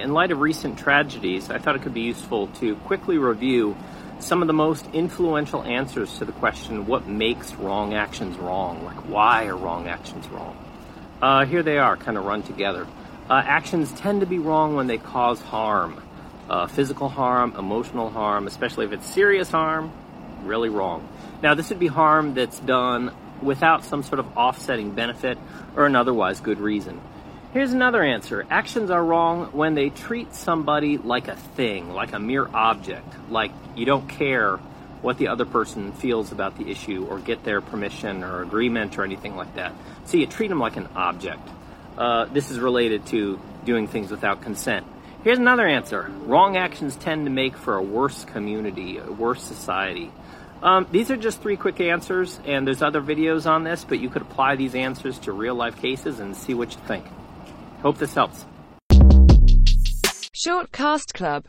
In light of recent tragedies, I thought it could be useful to quickly review some of the most influential answers to the question what makes wrong actions wrong? Like, why are wrong actions wrong? Uh, here they are, kind of run together. Uh, actions tend to be wrong when they cause harm uh, physical harm, emotional harm, especially if it's serious harm, really wrong. Now, this would be harm that's done without some sort of offsetting benefit or an otherwise good reason. Here's another answer. Actions are wrong when they treat somebody like a thing, like a mere object, like you don't care what the other person feels about the issue or get their permission or agreement or anything like that. So you treat them like an object. Uh, this is related to doing things without consent. Here's another answer. Wrong actions tend to make for a worse community, a worse society. Um, these are just three quick answers, and there's other videos on this, but you could apply these answers to real life cases and see what you think. Hope this helps. Shortcast Club